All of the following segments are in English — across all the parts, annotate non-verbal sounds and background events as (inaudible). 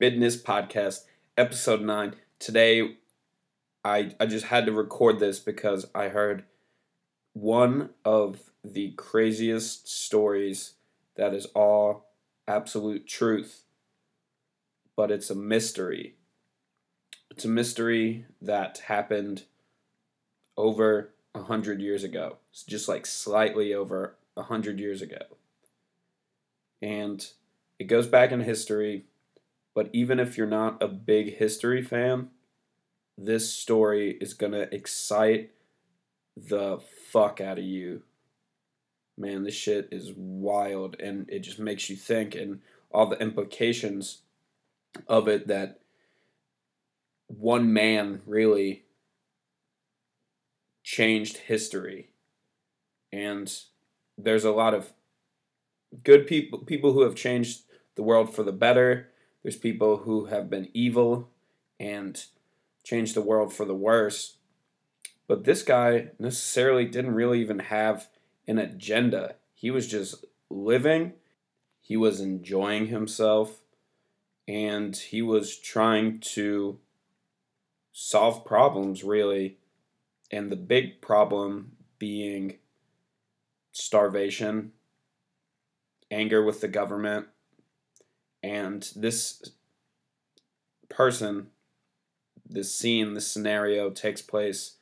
Business Podcast, episode 9. Today, I, I just had to record this because I heard one of the craziest stories that is all absolute truth, but it's a mystery. It's a mystery that happened over a hundred years ago. It's just like slightly over a hundred years ago. And it goes back in history, but even if you're not a big history fan, this story is going to excite the fuck out of you. Man, this shit is wild and it just makes you think and all the implications of it that one man really changed history. And there's a lot of good people people who have changed the world for the better. There's people who have been evil and changed the world for the worse. But this guy necessarily didn't really even have an agenda. He was just living, he was enjoying himself, and he was trying to solve problems, really. And the big problem being starvation, anger with the government, and this person, this scene, this scenario takes place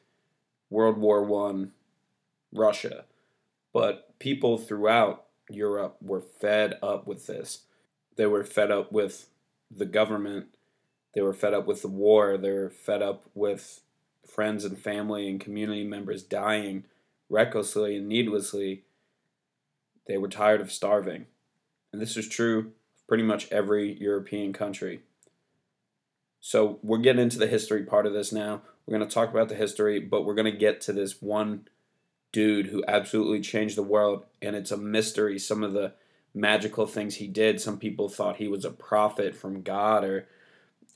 World War One, Russia. But people throughout Europe were fed up with this. They were fed up with the government. They were fed up with the war. They were fed up with friends and family and community members dying recklessly and needlessly. They were tired of starving. And this is true pretty much every European country. So we're getting into the history part of this now. We're going to talk about the history, but we're going to get to this one dude who absolutely changed the world, and it's a mystery. Some of the magical things he did. Some people thought he was a prophet from God, or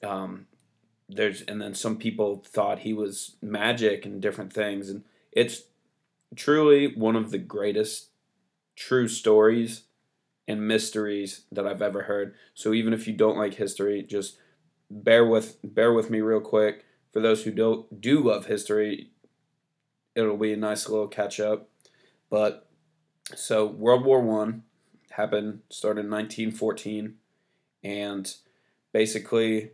um, there's, and then some people thought he was magic and different things. And it's truly one of the greatest true stories and mysteries that I've ever heard. So even if you don't like history, just bear with bear with me real quick. For those who don't do love history, it'll be a nice little catch up. But so World War One happened started in 1914, and basically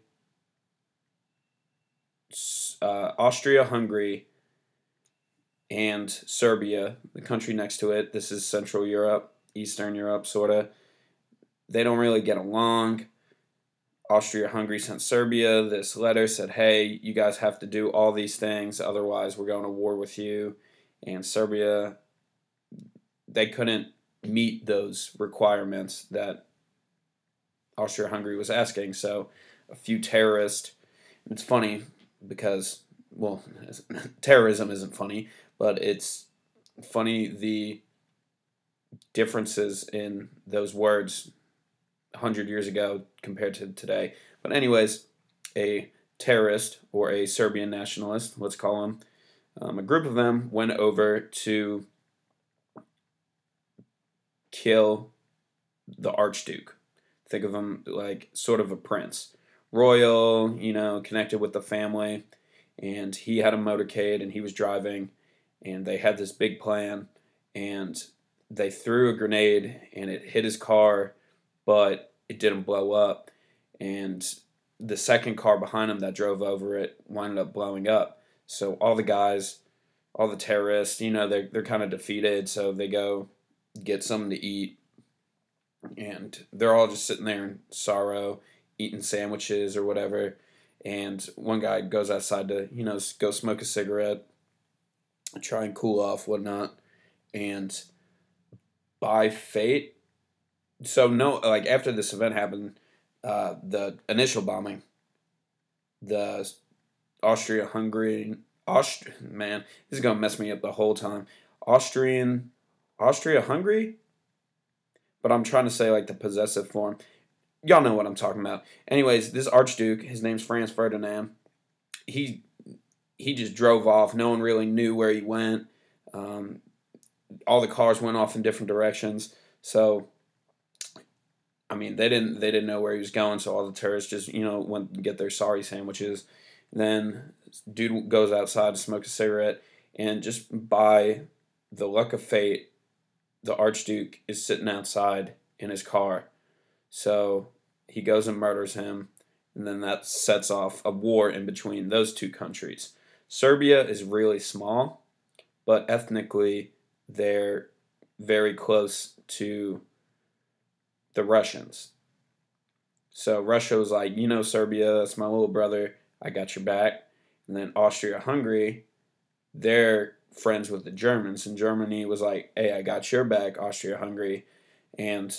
uh, Austria Hungary and Serbia, the country next to it. This is Central Europe, Eastern Europe, sort of. They don't really get along. Austria Hungary sent Serbia this letter, said, hey, you guys have to do all these things, otherwise, we're going to war with you. And Serbia, they couldn't meet those requirements that Austria Hungary was asking. So a few terrorists, it's funny because, well, (laughs) terrorism isn't funny, but it's funny the differences in those words 100 years ago compared to today. But, anyways, a terrorist or a Serbian nationalist, let's call him, um, a group of them went over to kill the Archduke. Think of him like sort of a prince. Royal, you know, connected with the family. And he had a motorcade and he was driving. And they had this big plan. And they threw a grenade and it hit his car, but it didn't blow up. And the second car behind him that drove over it wound up blowing up. So all the guys, all the terrorists, you know, they're, they're kind of defeated. So they go get something to eat. And they're all just sitting there in sorrow, eating sandwiches or whatever. And one guy goes outside to, you know, go smoke a cigarette, try and cool off, whatnot. And by fate, so no, like after this event happened, uh, the initial bombing, the Austria Hungary, Aust man, this is gonna mess me up the whole time. Austrian Austria Hungary? But I'm trying to say like the possessive form. Y'all know what I'm talking about. Anyways, this Archduke, his name's Franz Ferdinand. He he just drove off. No one really knew where he went. Um, all the cars went off in different directions. So I mean, they didn't they didn't know where he was going, so all the tourists just you know went and get their sorry sandwiches. then dude goes outside to smoke a cigarette, and just by the luck of fate, the Archduke is sitting outside in his car. So he goes and murders him, and then that sets off a war in between those two countries. Serbia is really small, but ethnically they're very close to the Russians. So Russia was like, you know, Serbia, that's my little brother. I got your back. And then Austria Hungary, they're friends with the Germans. And Germany was like, hey, I got your back, Austria Hungary. And,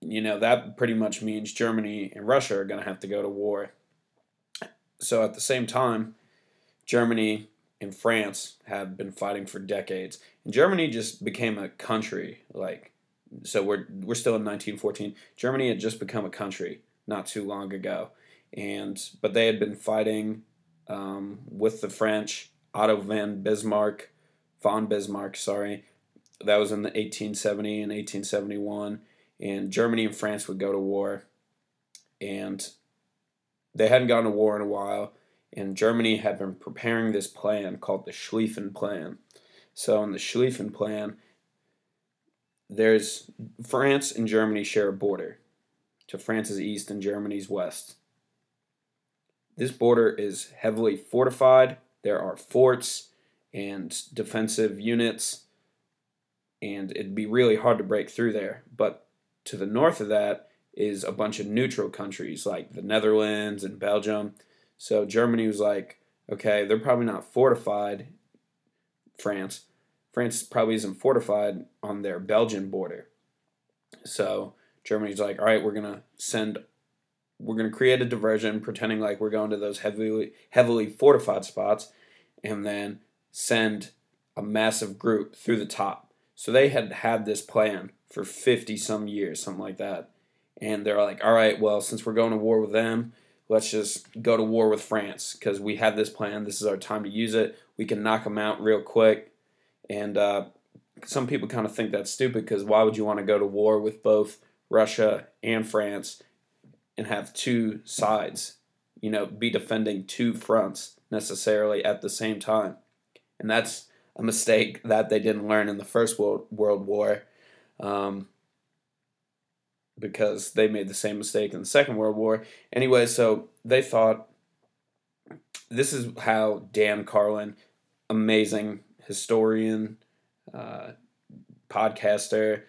you know, that pretty much means Germany and Russia are going to have to go to war. So at the same time, Germany and France have been fighting for decades. And Germany just became a country. Like, so we're, we're still in 1914. Germany had just become a country not too long ago. And, but they had been fighting um, with the French Otto von Bismarck, von Bismarck, sorry. That was in the 1870 and 1871, and Germany and France would go to war, and they hadn't gone to war in a while, and Germany had been preparing this plan called the Schlieffen Plan. So in the Schlieffen Plan, there's France and Germany share a border to France's east and Germany's west. This border is heavily fortified there are forts and defensive units, and it'd be really hard to break through there. But to the north of that is a bunch of neutral countries like the Netherlands and Belgium. So Germany was like, okay, they're probably not fortified. France, France probably isn't fortified on their Belgian border. So Germany's like, all right, we're gonna send we're to create a diversion pretending like we're going to those heavily heavily fortified spots and then send a massive group through the top so they had had this plan for 50 some years something like that and they're like all right well since we're going to war with them let's just go to war with france because we have this plan this is our time to use it. We can knock them out real quick. And uh, some people kind of think that's stupid because why would you want to go to war with both russia and france and have two sides, you know, be defending two fronts necessarily at the same time. And that's a mistake that they didn't learn in the First World, World War. Um, because they made the same mistake in the Second World War. Anyway, so they thought this is how Dan Carlin, amazing historian, uh, podcaster,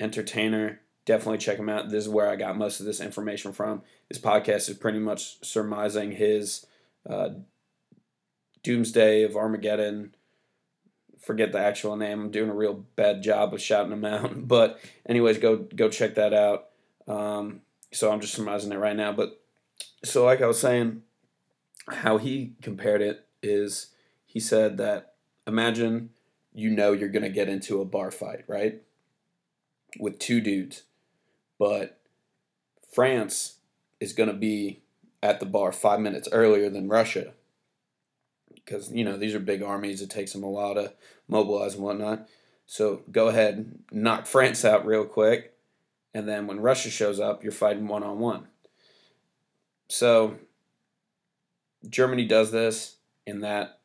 entertainer, definitely check him out. This is where I got most of this information from. This podcast is pretty much surmising his uh, Doomsday of Armageddon. Forget the actual name. I'm doing a real bad job of shouting them out. (laughs) But anyways, go go check that out. Um, so I'm just surmising it right now. But so like I was saying, how he compared it is he said that imagine you know you're gonna get into a bar fight, right? With two dudes but France is to be at the bar five minutes earlier than Russia because you know these are big armies. It takes them a while to mobilize and whatnot. So go ahead, knock France out real quick, and then when Russia shows up, you're fighting one on one. So Germany does this, and that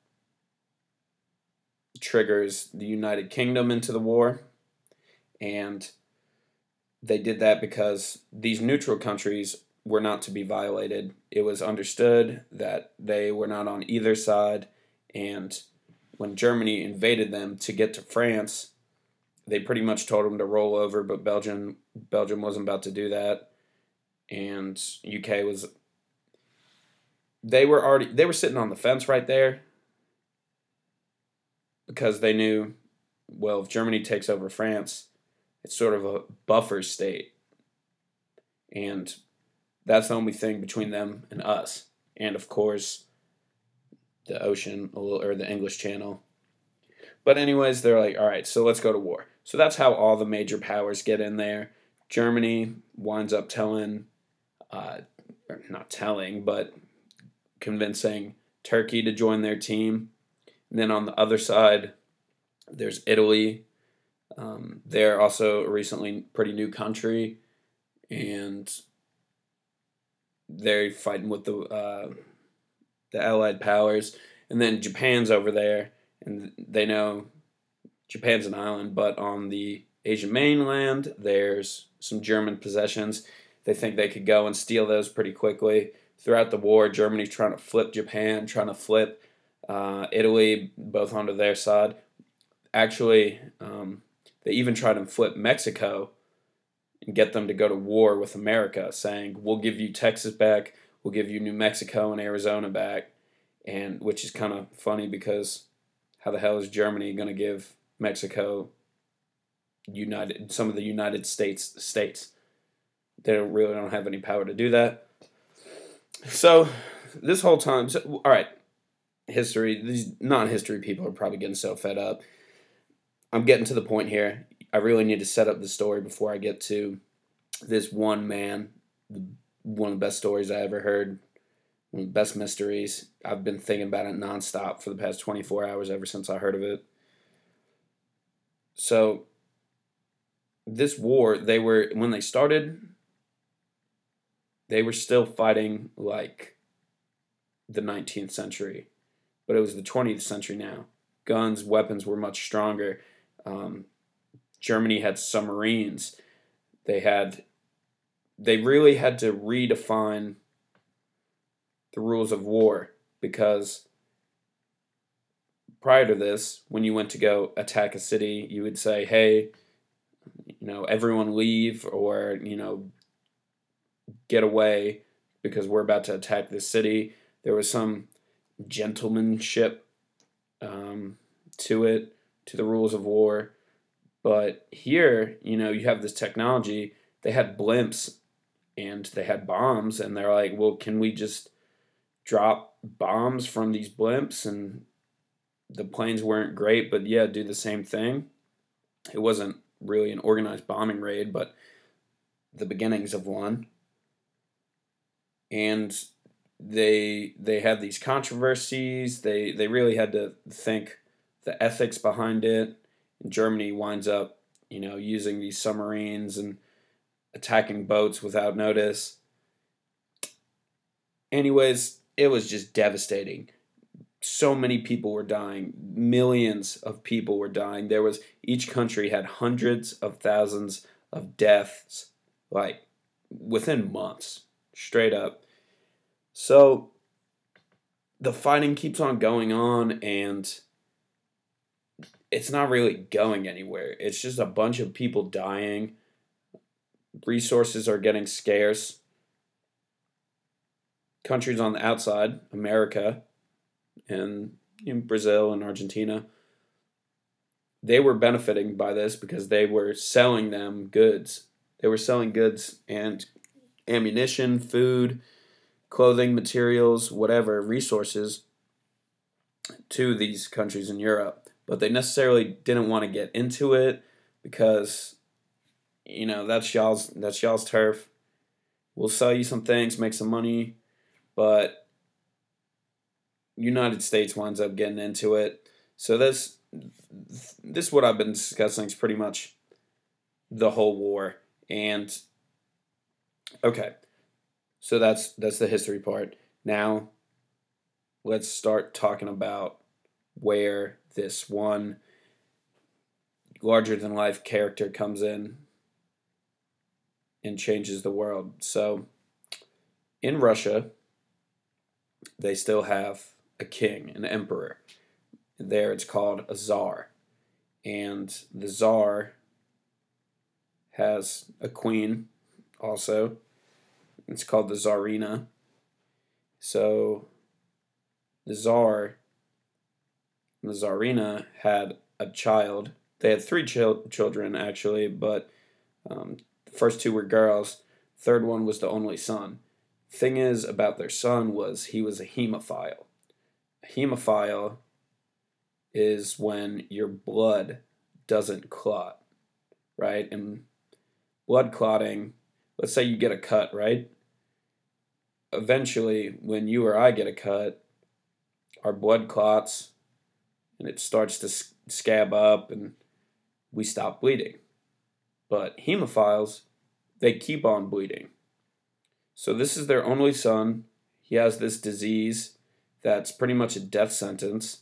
triggers the United Kingdom into the war, and they did that because these neutral countries were not to be violated. It was understood that they were not on either side, and when Germany invaded them to get to France, they pretty much told them to roll over, but Belgium Belgium wasn't about to do that, and UK was. They were already they were sitting on the fence right there because they knew, well, if Germany takes over France, it's sort of a buffer state. And that's the only thing between them and us. And of course, the ocean or the English Channel. But, anyways, they're like, all right, so let's go to war. So that's how all the major powers get in there. Germany winds up telling, uh, not telling, but convincing Turkey to join their team. And then on the other side, there's Italy, Um, they're also a recently pretty new country, and they're fighting with the uh, the Allied powers. And then Japan's over there, and they know Japan's an island, but on the Asian mainland, there's some German possessions. They think they could go and steal those pretty quickly. Throughout the war, Germany's trying to flip Japan, trying to flip uh, Italy, both onto their side. Actually, um, they even tried to flip Mexico and get them to go to war with America, saying, We'll give you Texas back, we'll give you New Mexico and Arizona back. And which is kind of funny because how the hell is Germany going to give Mexico United some of the United States states? They don't really don't have any power to do that. So this whole time, so, all right, history. These non-history people are probably getting so fed up. I'm getting to the point here. I really need to set up the story before I get to this one man, one of the best stories I ever heard, one of the best mysteries. I've been thinking about it nonstop for the past 24 hours ever since I heard of it. So, this war, they were, when they started, they were still fighting like the 19th century, but it was the 20th century now. Guns, weapons were much stronger. Um, Germany had submarines. They had, they really had to redefine the rules of war because prior to this, when you went to go attack a city, you would say, hey, you know, everyone leave or, you know, get away because we're about to attack this city. There was some gentlemanship um, to it, to the rules of war. But here, you know, you have this technology. They had blimps and they had bombs, and they're like, well, can we just drop bombs from these blimps? And the planes weren't great, but yeah, do the same thing. It wasn't really an organized bombing raid, but the beginnings of one. And they they had these controversies. They they really had to think the ethics behind it. And Germany winds up, you know, using these submarines and attacking boats without notice. Anyways, it was just devastating. So many people were dying. Millions of people were dying. There was each country had hundreds of thousands of deaths like within months, straight up. So the fighting keeps on going on and it's not really going anywhere. It's just a bunch of people dying. Resources are getting scarce. Countries on the outside, America and in Brazil and Argentina, they were benefiting by this because they were selling them goods. They were selling goods and ammunition, food, clothing, materials, whatever, resources to these countries in Europe. But they necessarily didn't want to get into it because you know, that's y'all's that's y'all's turf. We'll sell you some things, make some money, but United States winds up getting into it. So this this what I've been discussing is pretty much the whole war. And okay, so that's that's the history part. Now let's start talking about where this one larger than life character comes in and changes the world. So in Russia, they still have a king, an emperor. There it's called a czar. And the czar has a queen also it's called the czarina. So the Tsar, the czarina had a child. They had three chil- children actually, but um, first two were girls. Third one was the only son. Thing is about their son was he was a hemophile. A hemophile is when your blood doesn't clot, right? And blood clotting, let's say you get a cut, right? eventually, when you or I get a cut, our blood clots and it starts to scab up and we stop bleeding. But hemophiles, they keep on bleeding. So this is their only son. He has this disease that's pretty much a death sentence.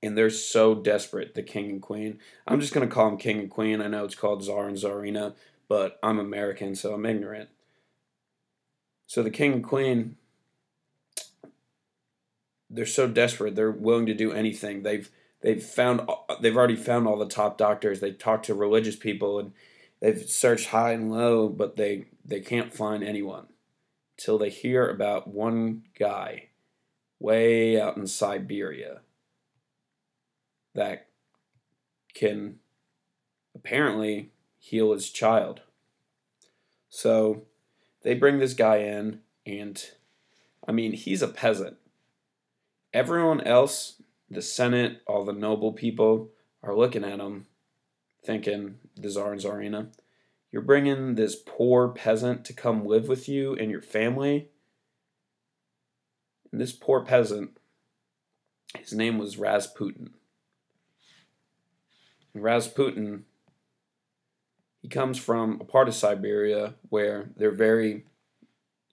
And they're so desperate, the king and queen. I'm just going to call them king and queen. I know it's called Tsar and Tsarina, but I'm American, so I'm ignorant. So the king and queen, they're so desperate. They're willing to do anything. They've they've found they've already found all the top doctors. They've talked to religious people and they've searched high and low, but they they can't find anyone till they hear about one guy way out in Siberia that can apparently heal his child. So they bring this guy in, and I mean, he's a peasant. Everyone else, the Senate, all the noble people, are looking at him, thinking, the Tsar and Tsarina, you're bringing this poor peasant to come live with you and your family? And this poor peasant, his name was Rasputin. And Rasputin he comes from a part of Siberia where they're very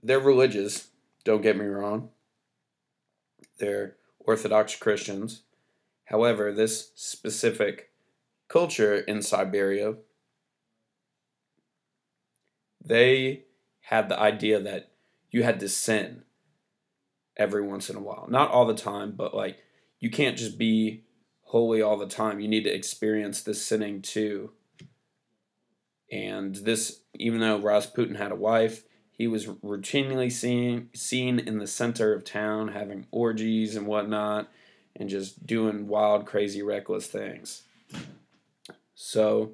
they're religious, don't get me wrong. They're Orthodox Christians. However, this specific culture in Siberia they had the idea that you had to sin every once in a while. Not all the time, but like you can't just be holy all the time. You need to experience this sinning too and this, even though Rasputin had a wife, he was routinely seen seen in the center of town having orgies and whatnot, and just doing wild, crazy, reckless things. So,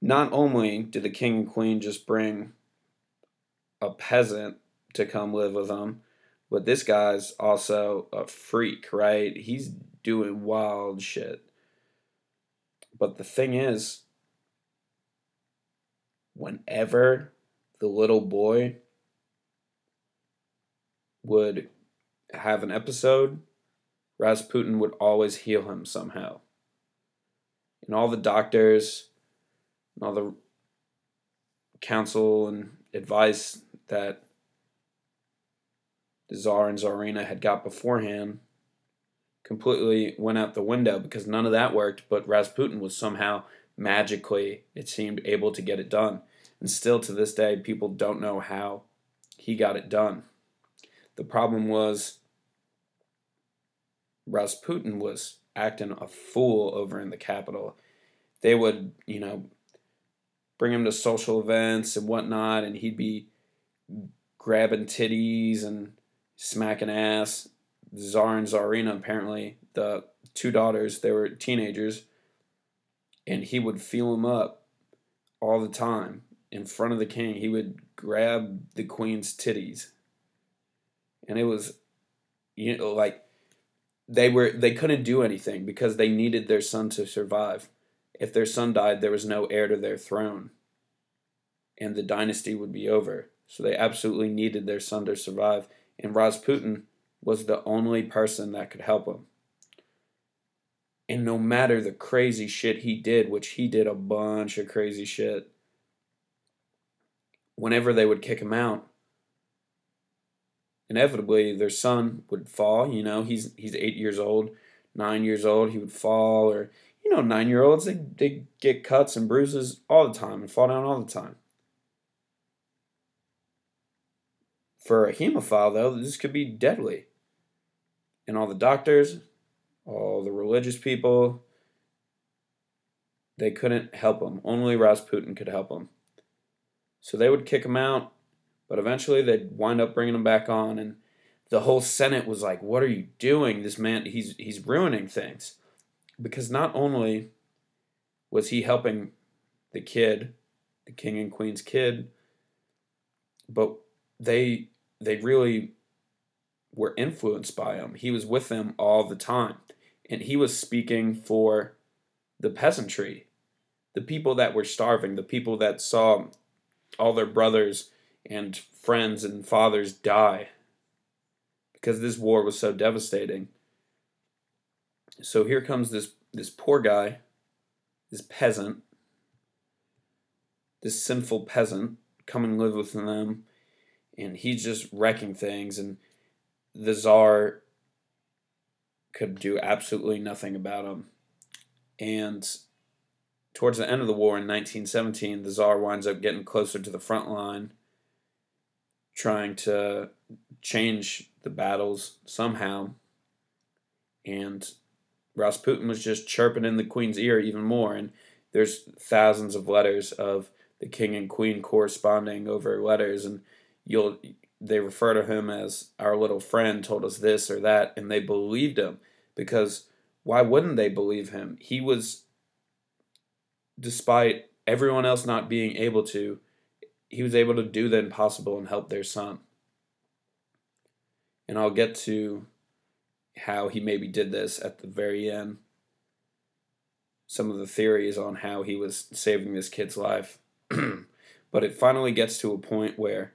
not only did the king and queen just bring a peasant to come live with them, but this guy's also a freak, right? He's doing wild shit. But the thing is, whenever the little boy would have an episode, Rasputin would always heal him somehow. And all the doctors and all the counsel and advice that the Tsar and Tsarina had got beforehand completely went out the window because none of that worked, but Rasputin was somehow magically, it seemed, able to get it done. And still to this day, people don't know how he got it done. The problem was Rasputin was acting a fool over in the capital. They would, you know, bring him to social events and whatnot, and he'd be grabbing titties and smacking ass. Tsar and Tsarina, apparently, the two daughters, they were teenagers, and he would feel them up all the time in front of the king. He would grab the queen's titties, and it was, you know, like they were they couldn't do anything because they needed their son to survive. If their son died, there was no heir to their throne, and the dynasty would be over. So they absolutely needed their son to survive, and Rasputin was the only person that could help him. And no matter the crazy shit he did, which he did a bunch of crazy shit, whenever they would kick him out, inevitably their son would fall. You know, he's he's eight years old, nine years old. He would fall, or you know, nine year olds they they get cuts and bruises all the time and fall down all the time. For a hemophile, though, this could be deadly. And all the doctors, all the religious people, they couldn't help him. Only Rasputin could help him. So they would kick him out, but eventually they'd wind up bringing him back on. And the whole Senate was like, "What are you doing? This man, he's he's ruining things." Because not only was he helping the kid, the king and queen's kid, but they they really were influenced by him. He was with them all the time. And he was speaking for the peasantry, the people that were starving, the people that saw all their brothers and friends and fathers die because this war was so devastating. So here comes this this poor guy this peasant, this sinful peasant, come and live with them, and he's just wrecking things, and the czar could do absolutely nothing about him. And towards the end of the war in 1917, the czar winds up getting closer to the front line, trying to change the battles somehow. And Rasputin was just chirping in the queen's ear even more. And there's thousands of letters of the king and queen corresponding over letters, and you'll they refer to him as our little friend told us this or that, and they believed him because why wouldn't they believe him? He was, despite everyone else not being able to, he was able to do the impossible and help their son. And I'll get to how he maybe did this at the very end. Some of the theories on how he was saving this kid's life. (clears throat) but it finally gets to a point where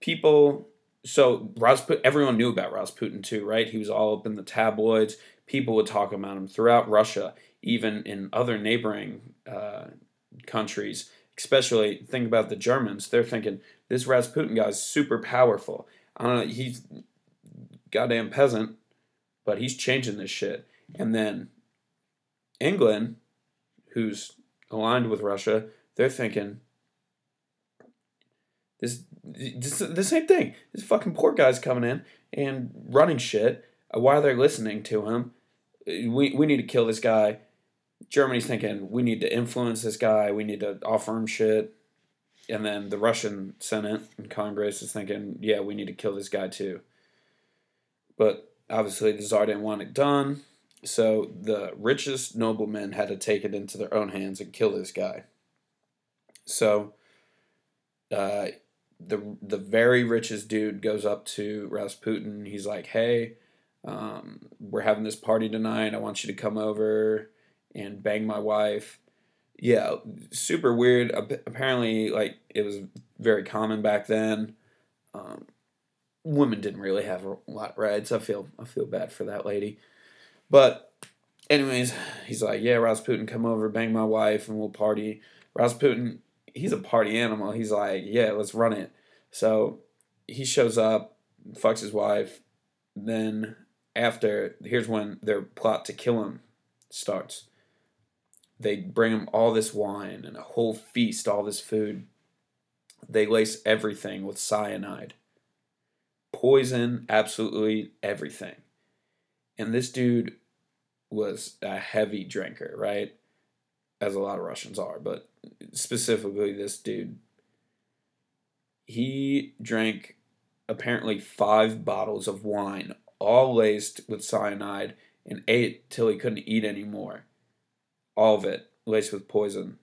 people so Rasputin, everyone knew about Rasputin too, right? He was all up in the tabloids. People would talk about him throughout Russia, even in other neighboring uh, countries. Especially think about the Germans. They're thinking this Rasputin guy's super powerful. I don't know. He's goddamn peasant, but he's changing this shit. And then England, who's aligned with Russia, they're thinking this, this the same thing. This fucking poor guy's coming in and running shit while they're listening to him. We we need to kill this guy. Germany's thinking we need to influence this guy. We need to offer him shit. And then the Russian Senate and Congress is thinking, yeah, we need to kill this guy too. But obviously the Tsar didn't want it done. So the richest noblemen had to take it into their own hands and kill this guy. So uh, the the very richest dude goes up to Rasputin. He's like, "Hey, um, we're having this party tonight. I want you to come over and bang my wife." Yeah, super weird. Apparently, like it was very common back then. Um, women didn't really have a lot of rights. I feel I feel bad for that lady, but anyways, he's like, "Yeah, Rasputin, come over, bang my wife, and we'll party." Rasputin he's a party animal. He's like, yeah, let's run it. So he shows up, fucks his wife. Then after, here's when their plot to kill him starts. They bring him all this wine and a whole feast, all this food. They lace everything with cyanide, poison, absolutely everything. And this dude was a heavy drinker, right? As a lot of Russians are, but specifically this dude. He drank apparently five bottles of wine, all laced with cyanide, and ate till he couldn't eat anymore. All of it laced with poison.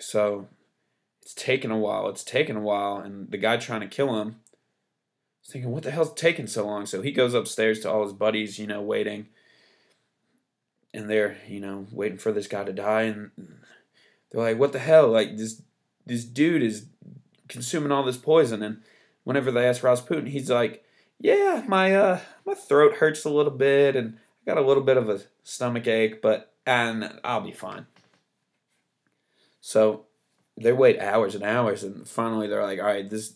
So it's taken a while. It's taken a while, and the guy trying to kill him is thinking, "What the hell's taking so long?" So he goes upstairs to all his buddies, you know, waiting and they're you know waiting for this guy to die, and they're like, "What the hell? Like this this dude is consuming all this poison." And whenever they ask Rasputin, he's like, "Yeah, my uh my throat hurts a little bit, and I got a little bit of a stomach ache, but and I'll be fine." So they wait hours and hours, and finally they're like, "All right, this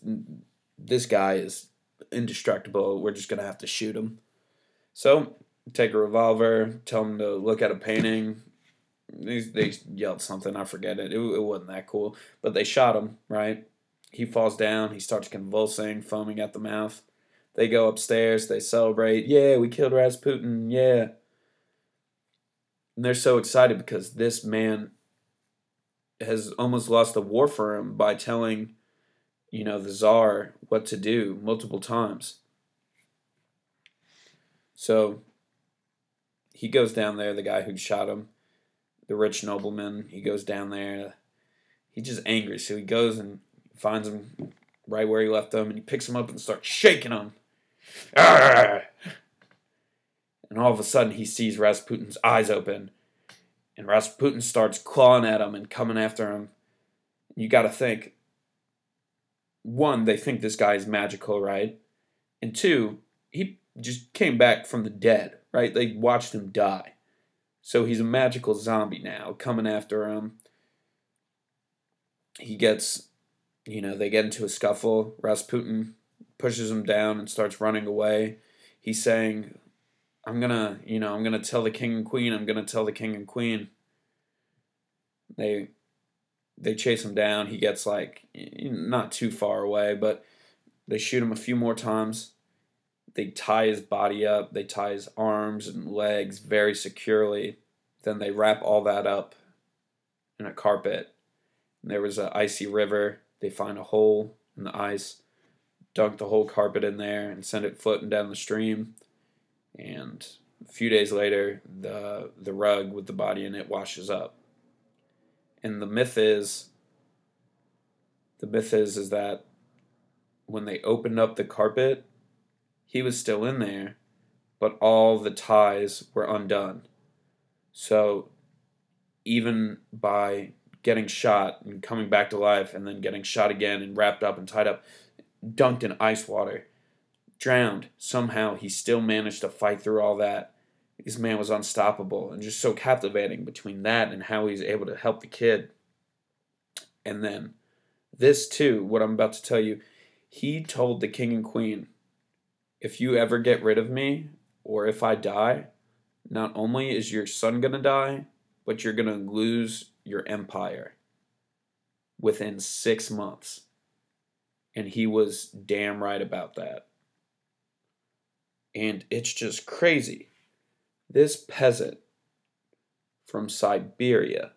this guy is indestructible. We're just gonna have to shoot him." So take a revolver, tell him to look at a painting. They, they yelled something, I forget it. it. It wasn't that cool. But they shot him, right? He falls down, he starts convulsing, foaming at the mouth. They go upstairs, they celebrate. Yeah, we killed Rasputin, yeah. And they're so excited because this man has almost lost the war for him by telling, you know, the czar what to do multiple times. So he goes down there, the guy who shot him, the rich nobleman, he goes down there. He's just angry, so he goes and finds him right where he left him, and he picks him up and starts shaking him. Arrgh! (laughs) And all of a sudden, he sees Rasputin's eyes open, and Rasputin starts clawing at him and coming after him. You got to think one, they think this guy is magical, right? And two, he just came back from the dead right? They watched him die. So he's a magical zombie now, coming after him. He gets, you know, they get into a scuffle. Rasputin pushes him down and starts running away. He's saying, I'm gonna, you know, I'm gonna tell the king and queen, I'm gonna tell the king and queen. They they chase him down. He gets like not too far away, but they shoot him a few more times. They tie his body up, they tie his arms and legs very securely. Then they wrap all that up in a carpet. And there was an icy river. They find a hole in the ice, dunk the whole carpet in there, and send it floating down the stream. And a few days later, the the rug with the body in it washes up. And the myth is the myth is is that when they opened up the carpet, he was still in there, but all the ties were undone. So even by getting shot and coming back to life and then getting shot again and wrapped up and tied up, dunked in ice water, drowned, somehow he still managed to fight through all that. This man was unstoppable and just so captivating between that and how he's able to help the kid. And then this too, what I'm about to tell you, he told the king and queen, if you ever get rid of me, or if I die, not only is your son going to die, but you're going to lose your empire within six months. And he was damn right about that. And it's just crazy. This peasant from Siberia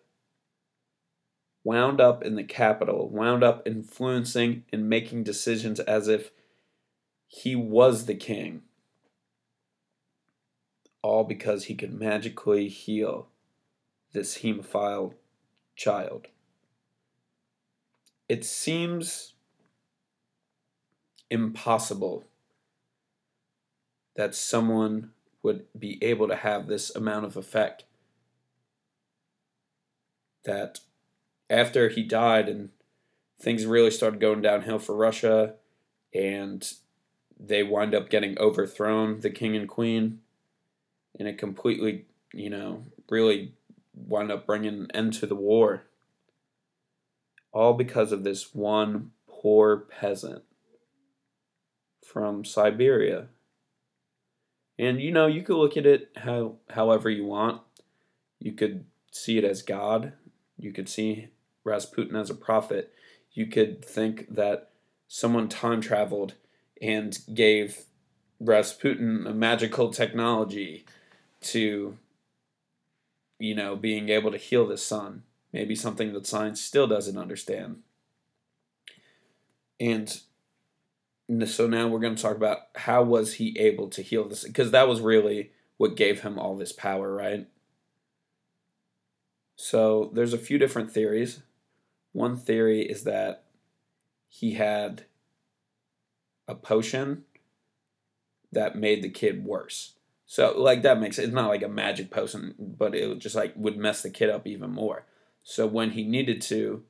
wound up in the capital, wound up influencing and making decisions as if he was the king. All because he could magically heal this hemophile child. It seems impossible that someone would be able to have this amount of effect. That after he died and things really started going downhill for Russia and they wind up getting overthrown, the king and queen, and it completely, you know, really wind up bringing an end to the war. All because of this one poor peasant from Siberia. And you know, you could look at it how however you want. You could see it as God. You could see Rasputin as a prophet. You could think that someone time traveled and gave Rasputin a magical technology to, you know, being able to heal the son. Maybe something that science still doesn't understand. And so now we're going to talk about how was he able to heal this because that was really what gave him all this power, right? So there's a few different theories. One theory is that he had a potion that made the kid worse. So like that makes it's not like a magic potion, but it just like would mess the kid up even more. So when he needed to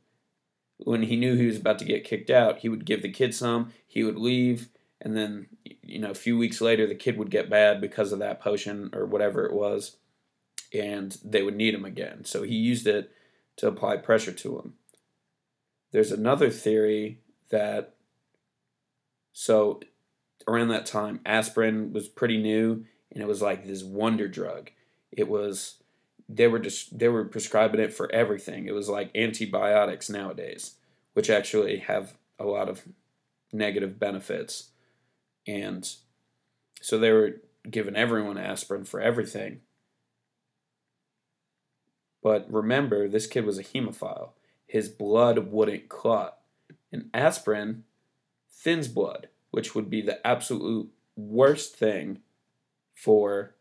when he knew he was about to get kicked out, he would give the kid some, he would leave, and then you know, a few weeks later the kid would get bad because of that potion or whatever it was, and they would need him again. So he used it to apply pressure to him. There's another theory that so around that time, aspirin was pretty new, and it was like this wonder drug. It was they were just they were prescribing it for everything. It was like antibiotics nowadays, which actually have a lot of negative benefits, and so they were giving everyone aspirin for everything. But remember, this kid was a hemophile. His blood wouldn't clot. And aspirin thins blood, which would be the absolute worst thing for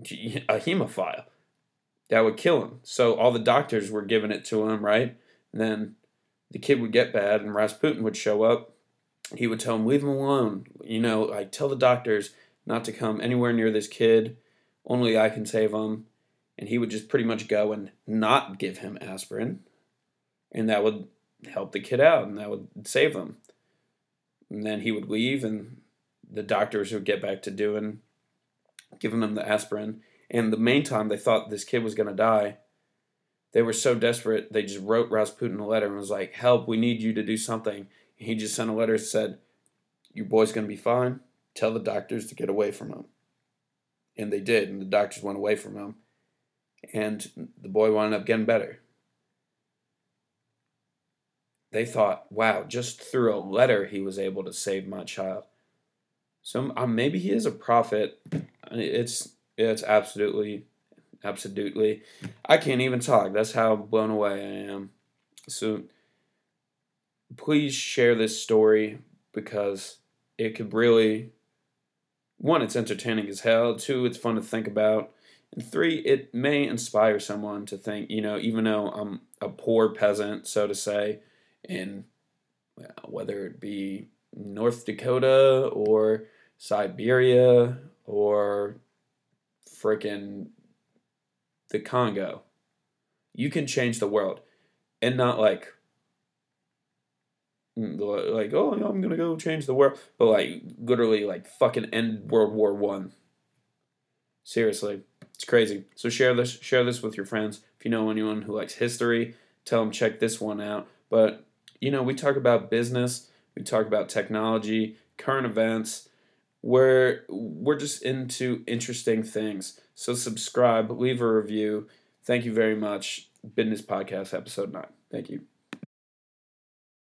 a hemophile. That would kill him. So all the doctors were giving it to him, right? And then the kid would get bad, and Rasputin would show up. He would tell him, "Leave him alone." You know, like tell the doctors not to come anywhere near this kid. Only I can save him. And he would just pretty much go and not give him aspirin, and that would help the kid out and that would save him. And then he would leave and the doctors would get back to doing giving him the aspirin And the main time they thought this kid was going to die, they were so desperate, they just wrote Rasputin a letter and was like, Help, we need you to do something. And he just sent a letter that said, Your boy's going to be fine. Tell the doctors to get away from him. And they did, and the doctors went away from him. And the boy wound up getting better. They thought, wow, just through a letter he was able to save my child. So um, maybe he is a prophet. It's it's absolutely, absolutely. I can't even talk. That's how blown away I am. So please share this story because it could really one, it's entertaining as hell. Two, it's fun to think about. And three, it may inspire someone to think, you know, even though I'm a poor peasant, so to say, in whether it be North Dakota or Siberia or freaking the Congo. You can change the world and not like mm, like oh I'm gonna go change the world, but like literally like fucking end World War One. Seriously, it's crazy. So share this share this with your friends. If you know anyone who likes history, tell them check this one out. But you know we talk about business, we talk about technology, current events we're we're just into interesting things. So subscribe, leave a review. Thank you very much. Business Podcast episode 9. Thank you.